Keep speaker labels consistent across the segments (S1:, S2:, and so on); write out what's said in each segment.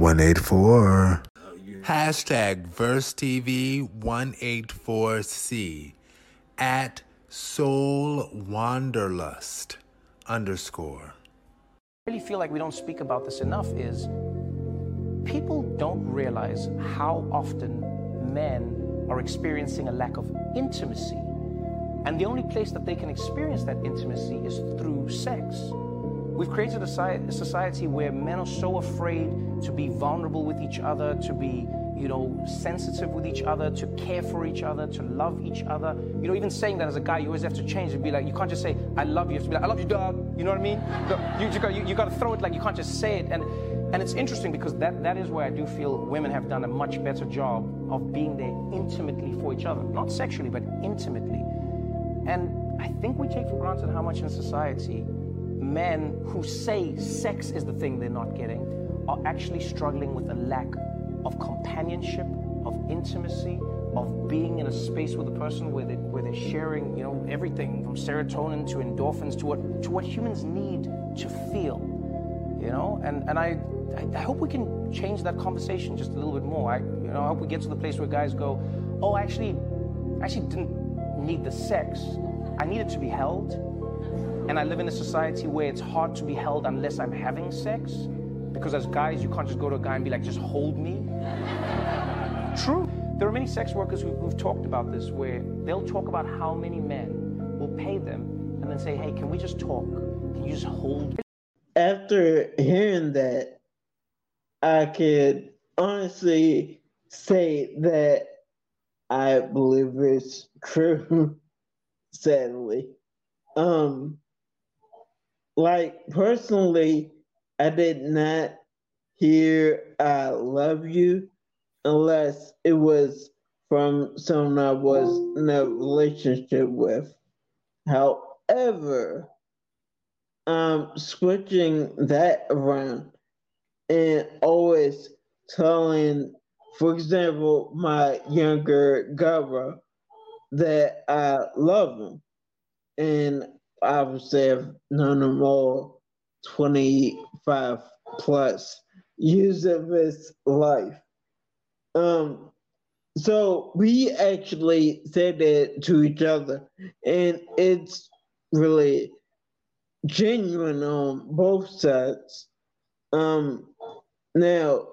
S1: 184.
S2: Hashtag VerseTV184C at Soul Wanderlust underscore.
S3: I really feel like we don't speak about this enough is people don't realize how often men are experiencing a lack of intimacy. And the only place that they can experience that intimacy is through sex. We've created a society where men are so afraid to be vulnerable with each other, to be, you know, sensitive with each other, to care for each other, to love each other. You know, even saying that as a guy, you always have to change and be like, you can't just say, I love you. You have to be like, I love you, dog. You know what I mean? You, you, got, you, you got to throw it like you can't just say it. And, and it's interesting because that, that is where I do feel women have done a much better job of being there intimately for each other. Not sexually, but intimately. And I think we take for granted how much in society men who say sex is the thing they're not getting are actually struggling with a lack of companionship, of intimacy, of being in a space with a person where, they, where they're sharing, you know, everything from serotonin to endorphins to what, to what humans need to feel, you know? And, and I, I, I hope we can change that conversation just a little bit more. I, you know, I hope we get to the place where guys go, oh, actually, I actually didn't need the sex. I needed to be held. And I live in a society where it's hard to be held unless I'm having sex. Because as guys, you can't just go to a guy and be like, just hold me. True. There are many sex workers who, who've talked about this where they'll talk about how many men will pay them and then say, hey, can we just talk? Can you just hold? Me?
S4: After hearing that, I could honestly say that I believe it's true, sadly. Um, like personally, I did not hear I love you unless it was from someone I was in a relationship with. However, um, switching that around and always telling, for example, my younger Gabra that I love him. And I would say I've known him all 25 plus years of his life. Um, so we actually said that to each other, and it's really genuine on both sides. Um, now,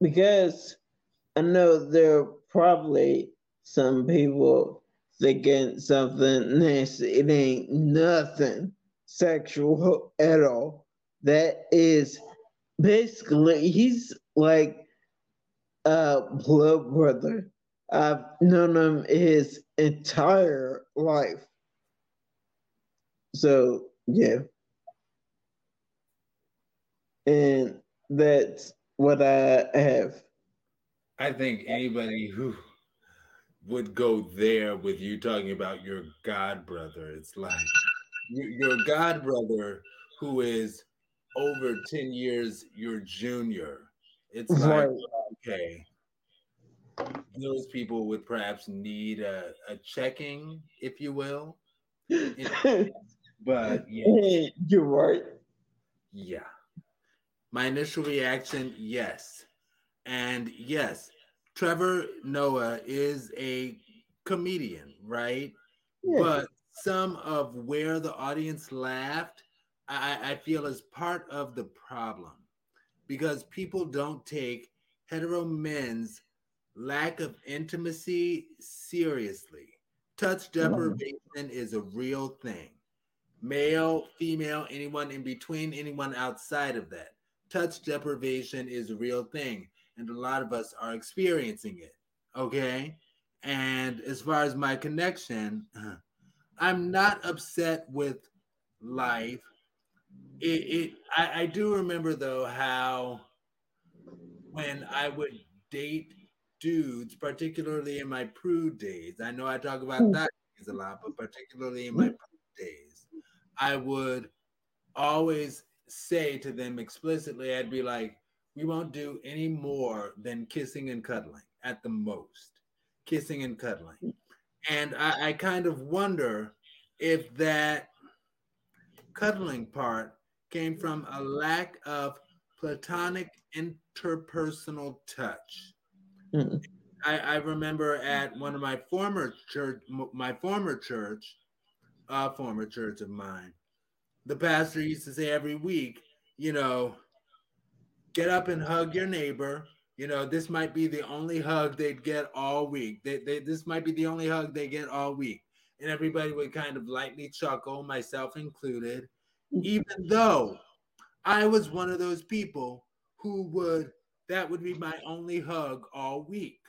S4: because I know there are probably some people thinking something nasty. It ain't nothing sexual at all. That is basically, he's like a blood brother. I've known him his entire life. So, yeah. And that's what I have.
S5: I think anybody who would go there with you talking about your god brother. It's like your god brother who is over 10 years your junior. It's like, okay, those people would perhaps need a, a checking, if you will. but yeah.
S4: You're right.
S5: Yeah. My initial reaction, yes. And yes, Trevor Noah is a comedian, right? Yeah. But some of where the audience laughed, I, I feel is part of the problem because people don't take hetero men's lack of intimacy seriously. Touch deprivation is a real thing. Male, female, anyone in between, anyone outside of that. Touch deprivation is a real thing and a lot of us are experiencing it. Okay. And as far as my connection, I'm not upset with life. It, it I, I do remember though how when I would date dudes, particularly in my prude days, I know I talk about hmm. that a lot, but particularly in my prude days, I would always say to them explicitly, I'd be like, we won't do any more than kissing and cuddling at the most. Kissing and cuddling. And I, I kind of wonder if that cuddling part came from a lack of platonic interpersonal touch.
S4: Mm.
S5: I, I remember at one of my former church, my former church, a former church of mine, the pastor used to say every week, you know, get up and hug your neighbor. You know, this might be the only hug they'd get all week. They, they, this might be the only hug they get all week. And everybody would kind of lightly chuckle, myself included, even though I was one of those people who would, that would be my only hug all week,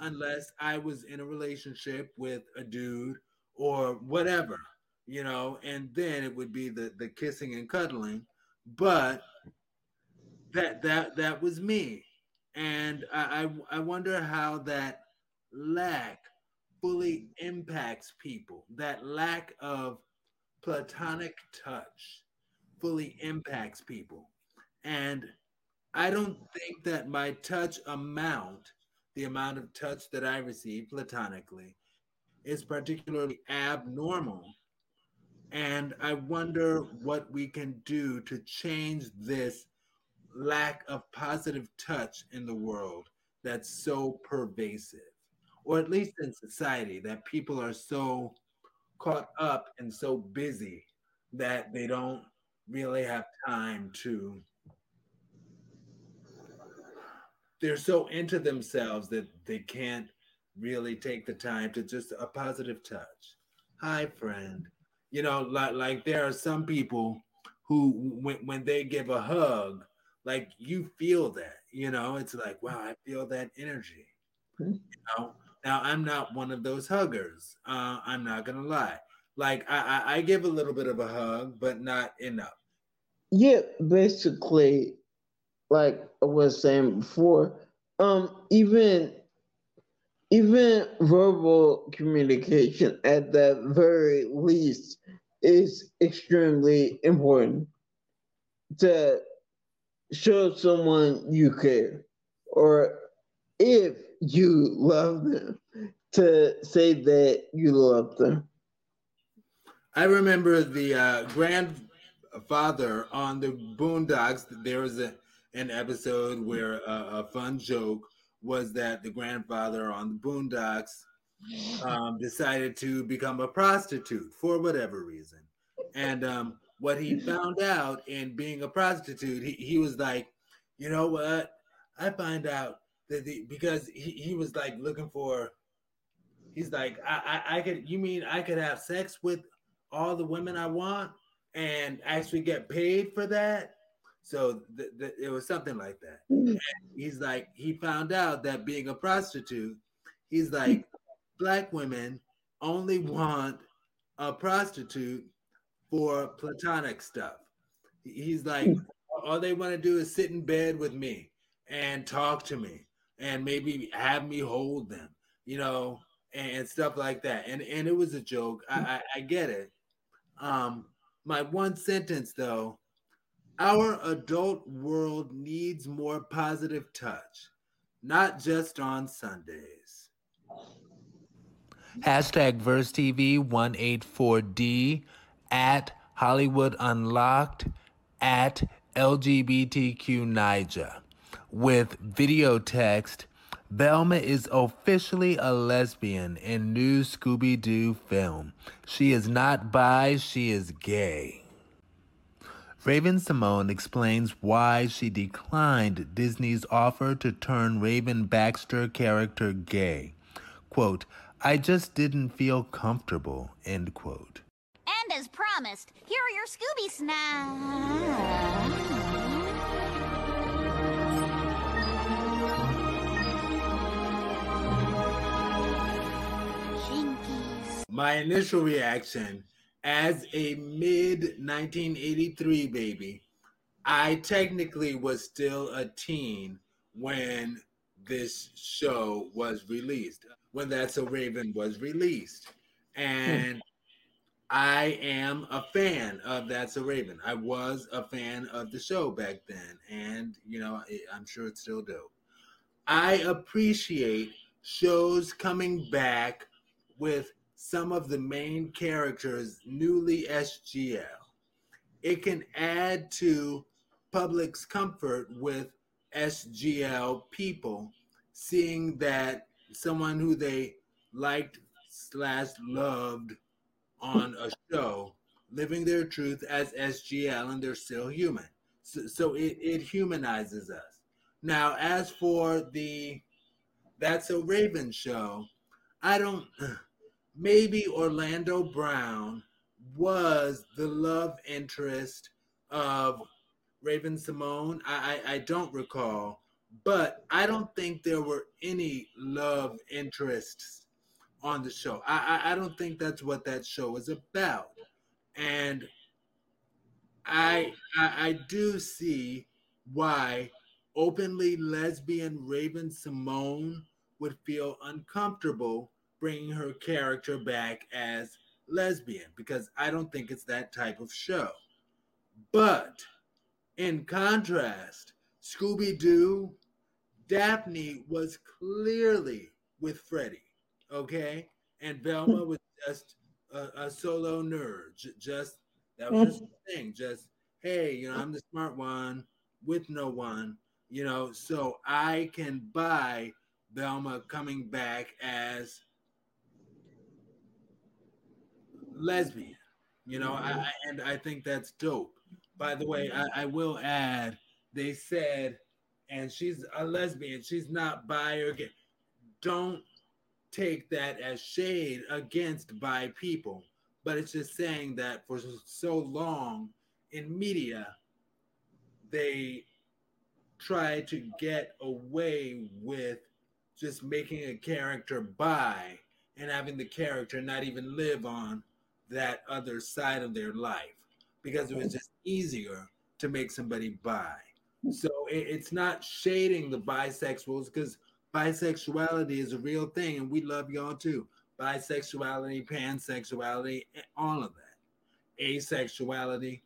S5: unless I was in a relationship with a dude or whatever, you know, and then it would be the, the kissing and cuddling. But that that that was me. And I, I, wonder how that lack fully impacts people. That lack of platonic touch fully impacts people. And i don't think that my touch amount the amount of touch that i receive platonically is particularly abnormal. And i wonder what we can do to change this lack of positive touch in the world that's so pervasive, or at least in society, that people are so caught up and so busy that they don't really have time to. They're so into themselves that they can't really take the time to just a positive touch. Hi, friend. You know, like, like there are some people who, when, when they give a hug, like you feel that, you know, it's like, wow, I feel that energy. Mm-hmm. You know, now I'm not one of those huggers. Uh, I'm not gonna lie. Like I, I, I give a little bit of a hug, but not enough.
S4: Yeah, basically, like I was saying before, um, even even verbal communication at the very least is extremely important to show someone you care or if you love them to say that you love them.
S5: I remember the uh, grandfather on the Boondocks. There was a, an episode where a, fun joke was that the grandfather on the Boondocks um, decided to become a prostitute for whatever reason. And um, what he found out in being a prostitute, he, he was like, you know what? I find out that the, because he, he was like looking for, he's like, I, I, I could, you mean I could have sex with all the women I want and actually get paid for that? So th- th- it was something like that. Mm. And he's like, he found out that being a prostitute, he's like, black women only want a prostitute for platonic stuff. He's like, hmm. all they want to do is sit in bed with me and talk to me and maybe have me hold them, you know, and, stuff like that. And and it was a joke. I, I, I get it. Um, my one sentence though, our adult world needs more positive touch, not just on Sundays.
S2: Hashtag Verse TV 184D at Hollywood Unlocked, at LGBTQ Niger. With video text, Velma is officially a lesbian in new Scooby Doo film. She is not bi, she is gay. Raven-Symoné explains why she declined Disney's offer to turn Raven Baxter character gay. Quote, I just didn't feel comfortable, end quote.
S1: Promised, here are your Scooby snacks.
S5: My initial reaction as a mid 1983 baby, I technically was still a teen when this show was released, when That's So Raven was released. And I am a fan of That's So Raven. I was a fan of the show back then, and you know, I'm sure it's still dope. I appreciate shows coming back with some of the main characters newly SGL. it can add to public's comfort with SGL people seeing that someone who they liked slash loved on a show living their truth as SGL and they're still human. So, so it, it humanizes us. Now, as for the That's So Raven show, I don't, maybe Orlando Brown was the love interest of Raven Symoné. I, I, I don't recall, but I don't think there were any love interests on the show. I, I, I don't think that's what that show is about. And I, I I do see why openly lesbian Raven Symoné would feel uncomfortable bringing her character back as lesbian because I don't think it's that type of show. But in contrast, Scooby Doo, Daphne was clearly with Freddie, okay? And Velma was just a, a solo nerd. J- just that was just mm-hmm. the thing. Just hey, you know, I'm the smart one with no one, you know. So I can buy Velma coming back as lesbian, you know. I, I, and I think that's dope. By the way, I, I will add, they said, and she's a lesbian. She's not bi or gay. Don't take that as shade against bi people, but it's just saying that for so long in media, they try to get away with just making a character bi and having the character not even live on that other side of their life because it was just easier to make somebody bi. So it's not shading the bisexuals because bisexuality is a real thing and we love y'all too. Bisexuality, pansexuality, all of that. Asexuality,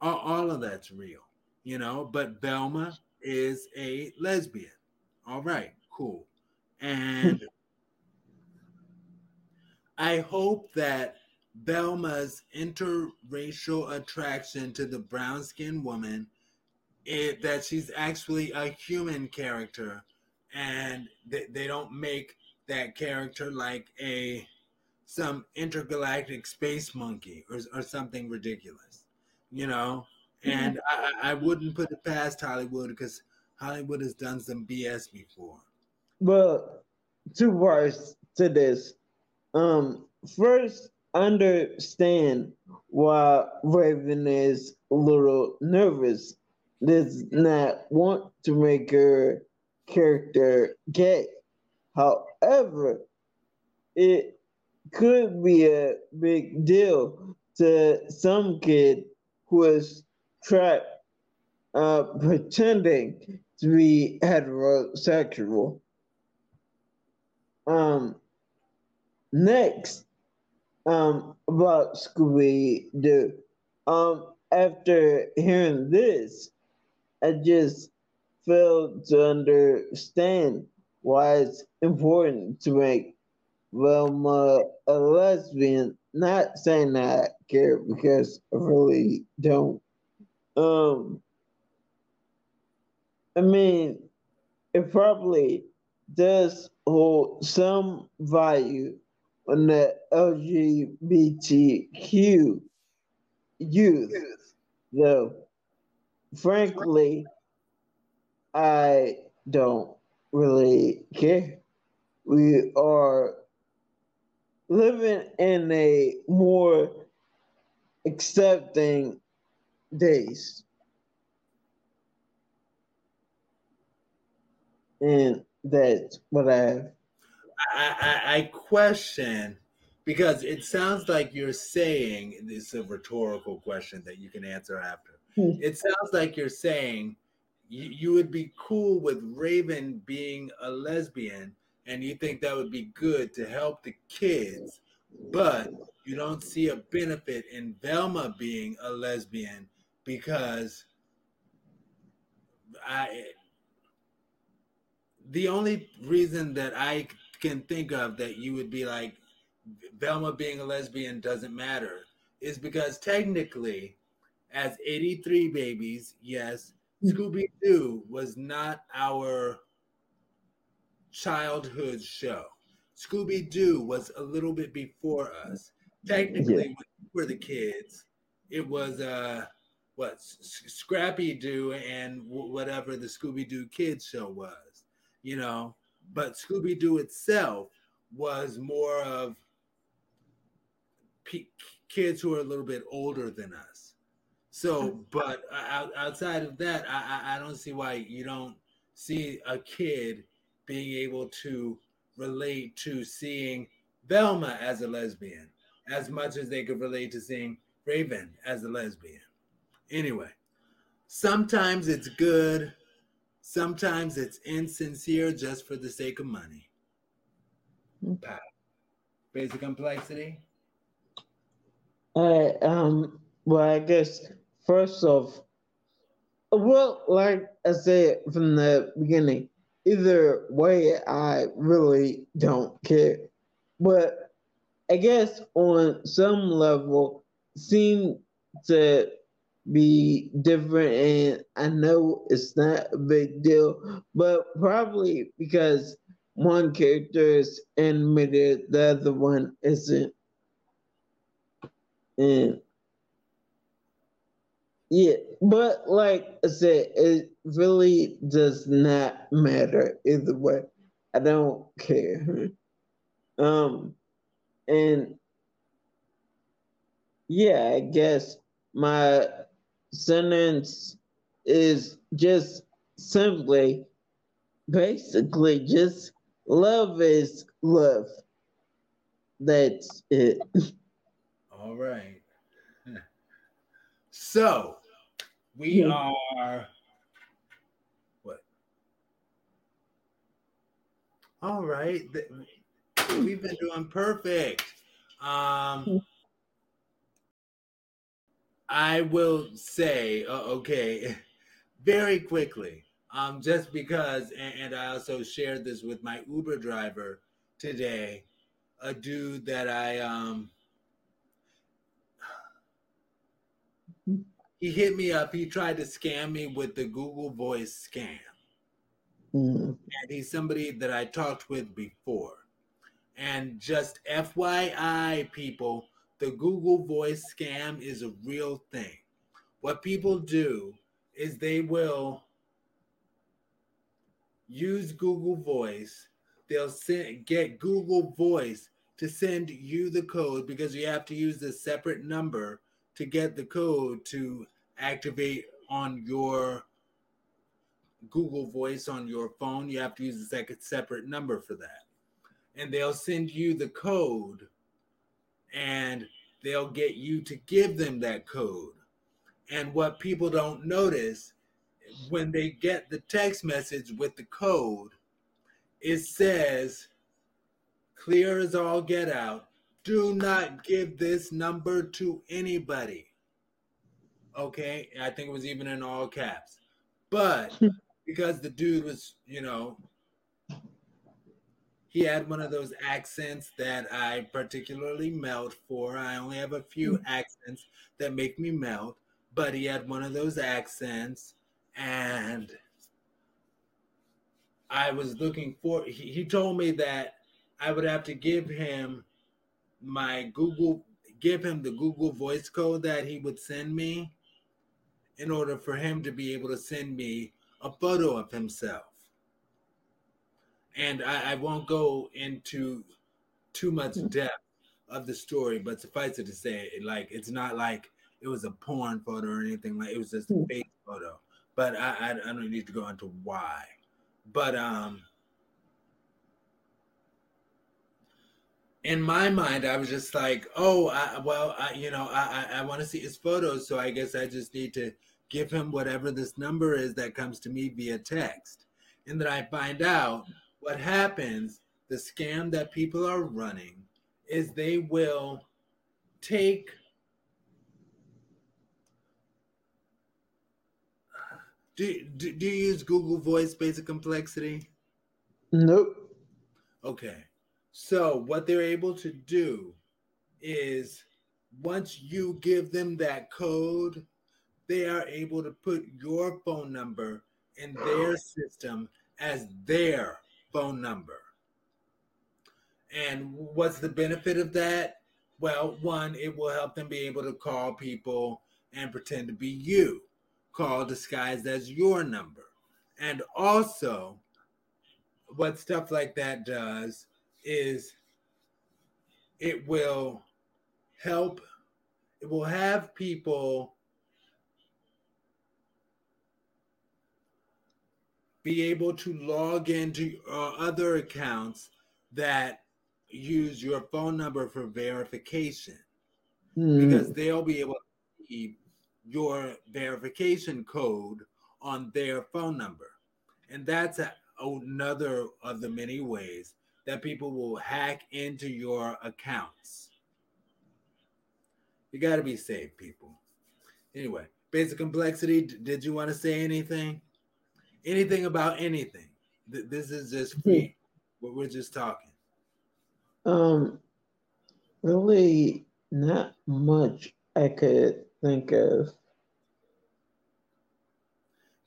S5: all, all of that's real, you know. But Velma is a lesbian. All right, cool. And I hope that Velma's interracial attraction to the brown skinned woman, it, that she's actually a human character and they, they don't make that character like a some intergalactic space monkey or, or something ridiculous, you know? And I, I wouldn't put it past Hollywood because Hollywood has done some BS before.
S4: Well, two parts to this. Um, first, understand why Raven is a little nervous. Does not want to make her character gay. However, it could be a big deal to some kid who is trapped uh, pretending to be heterosexual. Um, next, um, about Scooby Doo. Um, after hearing this, I just failed to understand why it's important to make Velma a lesbian. Not saying that I care because I really don't. Um, I mean, it probably does hold some value on the LGBTQ youth, though, frankly, I don't really care. We are living in a more accepting days. And that's what I have.
S5: I, I, I question because it sounds like you're saying this is a rhetorical question that you can answer after.
S4: Hmm.
S5: It sounds like you're saying you, you would be cool with Raven being a lesbian and you think that would be good to help the kids, but you don't see a benefit in Velma being a lesbian because I the only reason that I can think of that you would be like Velma being a lesbian doesn't matter is because technically, as 83 Babies, yes, Scooby Doo was not our childhood show. Scooby Doo was a little bit before us. Technically, yeah. we were the kids. It was uh, what Scrappy Doo and whatever the Scooby Doo kids show was, you know. But Scooby Doo itself was more of kids who are a little bit older than us. So, but outside of that, I, I don't see why you don't see a kid being able to relate to seeing Velma as a lesbian as much as they could relate to seeing Raven as a lesbian. Anyway, sometimes it's good, sometimes it's insincere just for the sake of money. Basic complexity.
S4: I um well I guess first off well like I said from the beginning, either way I really don't care. But I guess on some level seem to be different and I know it's not a big deal, but probably because one character is animated, the other one isn't. And yeah, but like I said, it really does not matter either way. I don't care. Um, and yeah, I guess my sentence is just simply, basically, just love is love. That's it.
S5: All right. So we are what? All right. We've been doing perfect. Um, I will say, uh, okay, very quickly, um, just because, and, and I also shared this with my Uber driver today, a dude that I um he hit me up. He tried to scam me with the Google Voice scam. Mm. And he's somebody that I talked with before. And just FYI, people, the Google Voice scam is a real thing. What people do is they will use Google Voice. They'll send, get Google Voice to send you the code because you have to use a separate number to get the code to activate on your Google Voice on your phone. You have to use a second separate number for that. And they'll send you the code and they'll get you to give them that code. And what people don't notice when they get the text message with the code, it says, clear as all get out, do not give this number to anybody. Okay. I think it was even in all caps. But because the dude was, you know, he had one of those accents that I particularly melt for. I only have a few mm-hmm. accents that make me melt, but he had one of those accents, and I was looking for. He, he told me that I would have to give him my Google, give him the Google voice code that he would send me in order for him to be able to send me a photo of himself and I, I won't go into too much mm. depth of the story, but suffice it to say, like it's not like it was a porn photo or anything like it was just a mm. face photo. But I, I, I don't need to go into why. But um, in my mind, I was just like, oh, I, well, I, you know, I, I, I want to see his photos, so I guess I just need to give him whatever this number is that comes to me via text, and then I find out what happens, the scam that people are running, is they will take do, do, do you use Google Voice Basic Complexity?
S4: Nope.
S5: Okay. So what they're able to do is once you give them that code, they are able to put your phone number in their system as their phone number. And what's the benefit of that? Well, one, it will help them be able to call people and pretend to be you, call disguised as your number. And also, what stuff like that does is it will help, it will have people be able to log into uh, other accounts that use your phone number for verification
S4: Hmm.
S5: because they'll be able to see your verification code on their phone number. And that's a, another of the many ways that people will hack into your accounts. You got to be safe, people. Anyway, basic complexity. d- Did you want to say anything? Anything about anything? This is just free. What we're just talking.
S4: Um, really, not much I could think of.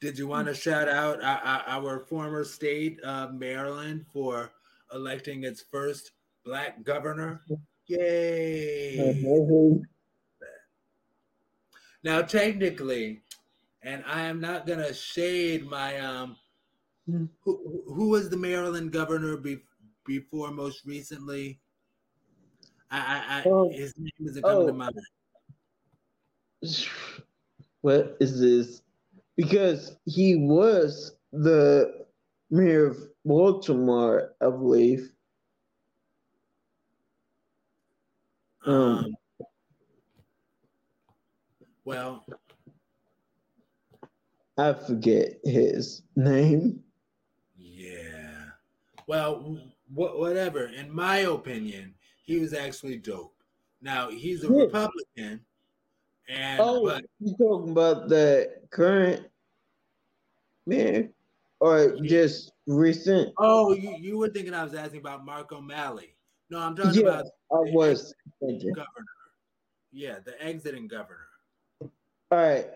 S5: Did you want to shout out our, former state of Maryland for electing its first black governor? Yay! Now, technically, and I am not gonna shade my um.
S4: Hmm.
S5: Who, who was the Maryland governor be, before most recently? I, I, I
S4: Oh.
S5: his name isn't coming to
S4: Oh.
S5: mind.
S4: What is this? Because he was the mayor of Baltimore, I believe. Um,
S5: Um, well,
S4: I forget his name.
S5: Yeah. Well, wh- whatever. In my opinion, he was actually dope. Now he's a
S4: Yeah.
S5: Republican, and
S4: Oh,
S5: but
S4: you talking about the current man or just recent?
S5: oh, you, you were thinking I was asking about Mark O'Malley. No, I'm talking
S4: Yeah,
S5: about
S4: I was
S5: governor. Yeah, the exiting governor.
S4: All right.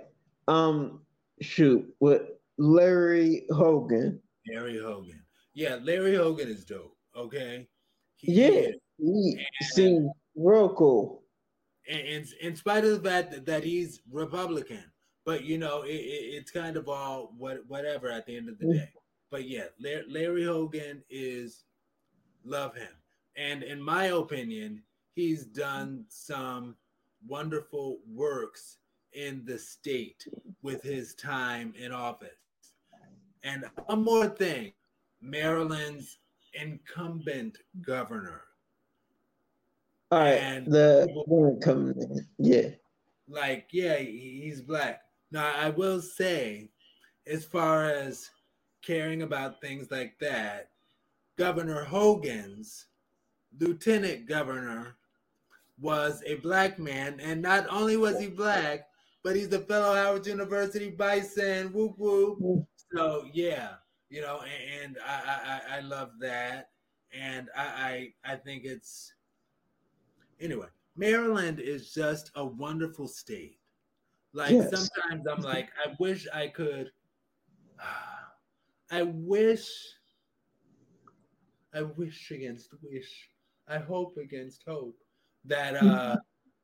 S4: Um, shoot, with Larry Hogan.
S5: Larry Hogan. Yeah, Larry Hogan is dope. Okay. He
S4: Yeah, he seemed real cool.
S5: in, in, in spite of the fact that, that he's Republican, but you know, it, it, it's kind of all what whatever at the end of the mm. day. But yeah, Larry, Larry Hogan is love him, and in my opinion, he's done some wonderful works in the state with his time in office. And one more thing, Maryland's incumbent governor
S4: All right,
S5: And-
S4: the coming. Yeah.
S5: like yeah he's black now i will say as far as caring about things like that governor hogan's lieutenant governor was a black man and not only was he black but he's a fellow howard university bison. Whoop whoop. So yeah you know and, and I, I i I love that. And I, I i think it's anyway maryland is just a wonderful state. Like
S4: Yes.
S5: sometimes i'm like i wish i could i wish i wish against wish. I hope against hope that uh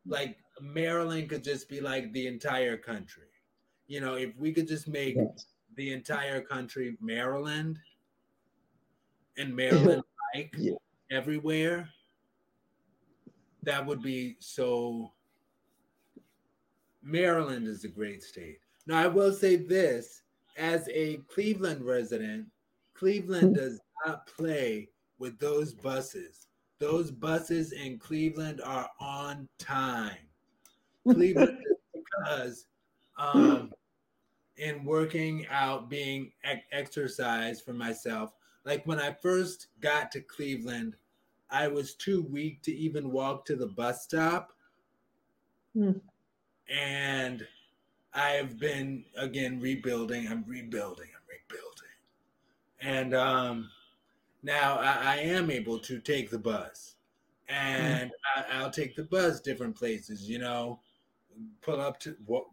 S5: like maryland could just be like the entire country you know if we could just make
S4: Yes.
S5: the entire country Maryland and Maryland like
S4: Yeah.
S5: everywhere, that would be so. Maryland is a great state. Now, I will say this as a Cleveland resident, Cleveland does not play with those buses. Those buses in Cleveland are on time. Cleveland because um, in working out, being ex- exercise for myself. Like when I first got to Cleveland, I was too weak to even walk to the bus stop.
S4: Hmm.
S5: And I've been again rebuilding. I'm rebuilding. I'm rebuilding. And um, now I, I am able to take the bus, and mm. I, I'll take the bus different places. You know, pull up to what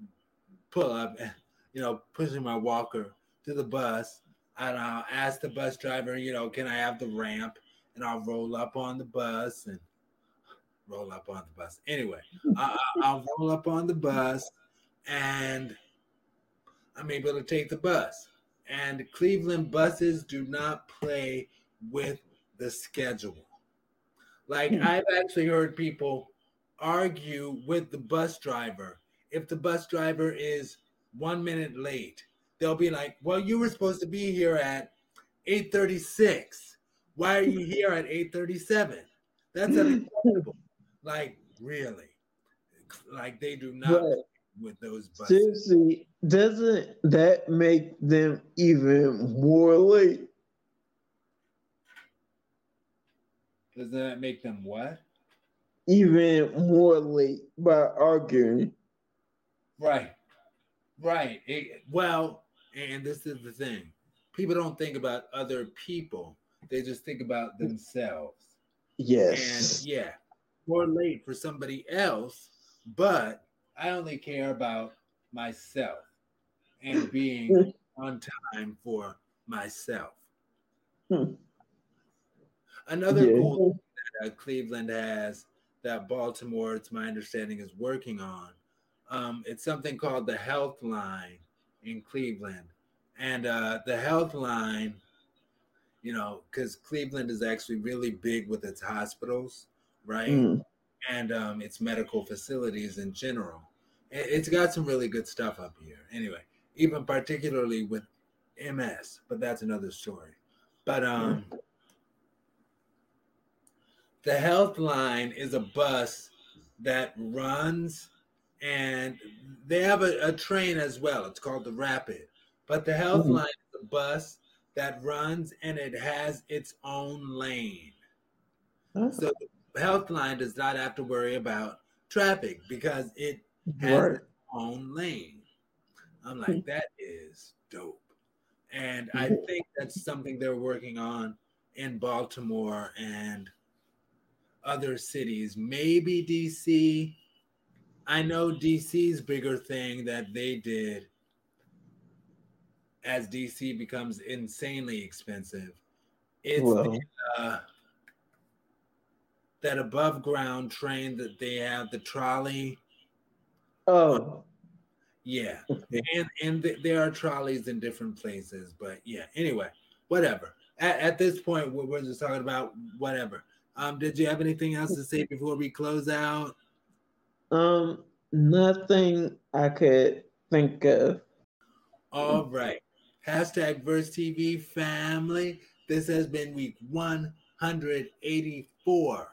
S5: pull up, you know, pushing my walker to the bus, and I'll ask the bus driver, you know, can I have the ramp? And I'll roll up on the bus and roll up on the bus. Anyway, I, I'll roll up on the bus and I'm able to take the bus. And Cleveland buses do not play with the schedule. Like
S4: Hmm.
S5: I've actually heard people argue with the bus driver. If the bus driver is one minute late, they'll be like, "Well, you were supposed to be here at 8:36. Why are you here at 8:37?" That's unacceptable. like really, like they do not
S4: But
S5: with those buses.
S4: seriously, doesn't that make them even more late?
S5: Does that make them what?
S4: Even more late by arguing.
S5: Right. Right. It- well, and this is the thing. People don't think about other people. They just think about themselves.
S4: Yes.
S5: And yeah, more late for somebody else, but I only care about myself and being on time for myself.
S4: Hmm.
S5: Another
S4: Yeah.
S5: cool that uh, Cleveland has that Baltimore, it's my understanding, is working on. Um, it's something called the Health Line in Cleveland. And uh, the Health Line, you know, because Cleveland is actually really big with its hospitals, right?
S4: Mm.
S5: And um, its medical facilities in general. It- It's got some really good stuff up here. Anyway, even particularly with MS, but that's another story. But um, the Health Line is a bus that runs, and they have a, a train as well. It's called the Rapid. But the Health
S4: Mhm.
S5: Line is a bus that runs and it has its own lane.
S4: Huh?
S5: So the Health Line does not have to worry about traffic because it has
S4: Right.
S5: its own lane. I'm like, that is dope. And I
S4: Mhm.
S5: think that's something they're working on in Baltimore and other cities, maybe DC. I know DC's bigger thing that they did as DC becomes insanely expensive. It's
S4: Well,
S5: uh, that above ground train that they have, the trolley.
S4: oh,
S5: Yeah, and and th- there are trolleys in different places, but yeah. Anyway, whatever. At, at this point, we're, we're just talking about whatever. Um, did you have anything else to say before we close out?
S4: um, nothing I could think of.
S5: All right. Hashtag Verse TV family. This has been week 184.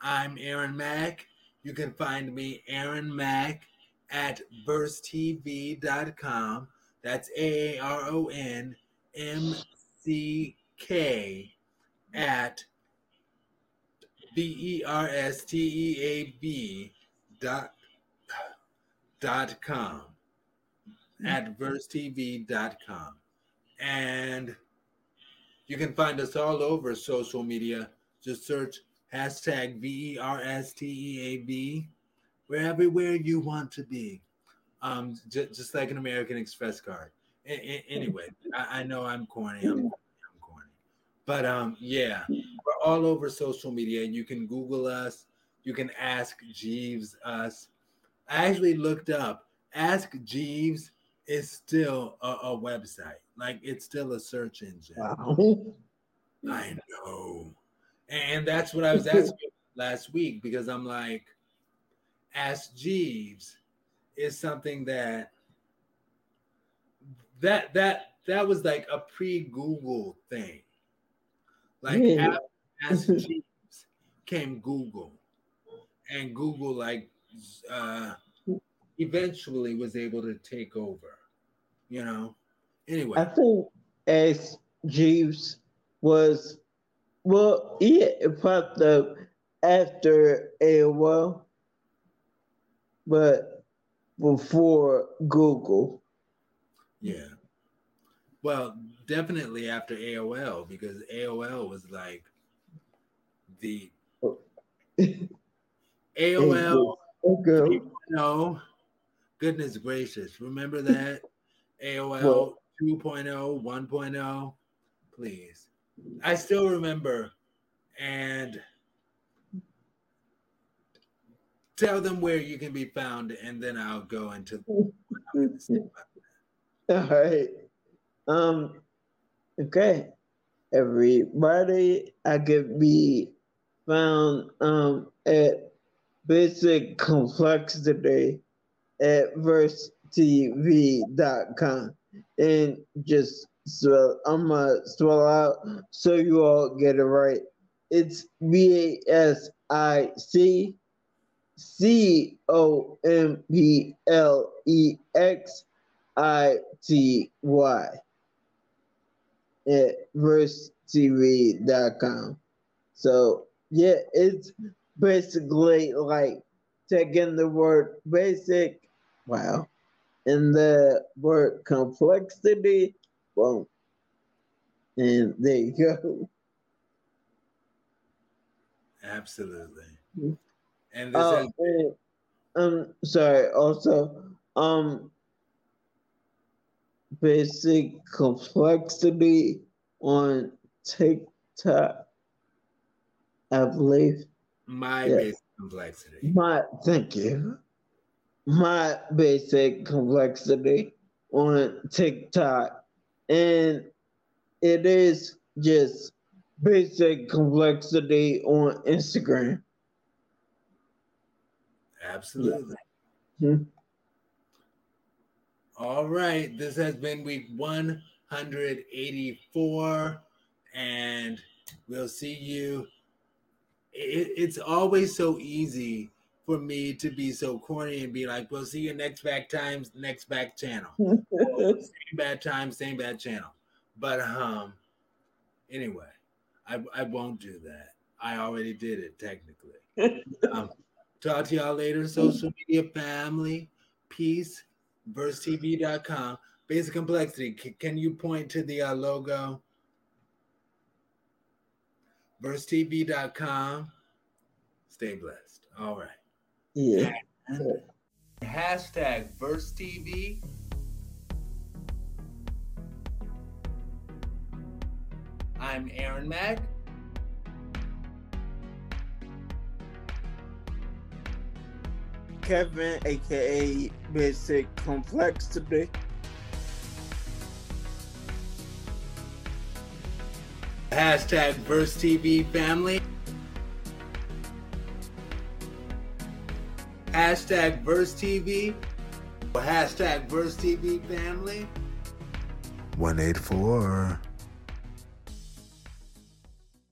S5: I'm Aaron Mack. You can find me, Aaron Mack, at versetv.com. That's A A R O N M C K at B E R S T E A B dot dot com at versetv.com. And you can find us all over social media. Just search hashtag V E R S T E A B. We're everywhere you want to be. Um, j- just like an American Express card. A- a- anyway, I-, I know I'm corny. I'm, I'm corny. But um, yeah, we're all over social media. And you can Google us. You can ask Jeeves us. I actually looked up Ask Jeeves is still a, a website. Like it's still a search engine.
S4: Wow.
S5: I know. And that's what I was asking last week because I'm like, Ask Jeeves is something that that that that was like a pre-Google thing. Like
S4: Yeah.
S5: Ask Jeeves came Google. And Google like uh eventually was able to take over. You know? Anyway.
S4: I think Ask Jeeves was, well, yeah, it popped up after AOL, but before Google.
S5: Yeah. Well, definitely after AOL because AOL was like the AOL
S4: Okay.
S5: you know Goodness gracious. Remember that? AOL well, 2.0, 1.0. Please. I still remember. And tell them where you can be found, and then I'll go into.
S4: All right. Um. Okay. Everybody, I could be found um at basic complexity at versetv.com and just swell I'm gonna swell out so you all get it right. It's B A S I C C O M P L E X I T Y at versetv.com. So yeah, it's basically like taking the word basic, wow, and the word complexity, boom. And there you go.
S5: Absolutely.
S4: Mm-hmm. And this oh, is- um sorry, also um basic complexity on TikTok, I believe.
S5: My yes. basic complexity.
S4: My thank you. My basic complexity on TikTok. And it is just basic complexity on Instagram.
S5: Absolutely. Yeah. Mm-hmm. All right. This has been week 184, and we'll see you it, it's always so easy for me to be so corny and be like, "We'll see you next back times, next back channel, same bad time, same bad channel." But um, anyway, I I won't do that. I already did it technically. um, talk to y'all later, social media family. Peace. VerseTV.com. Basic complexity. Can you point to the uh, logo? versetv.com. Stay blessed. All right.
S4: Yeah.
S5: hashtag VerseTV. I'm Aaron Mack.
S4: Kevin, aka Basic Complexity.
S5: Hashtag Verse TV family. Hashtag Verse TV. Hashtag Verse TV family.
S2: 184.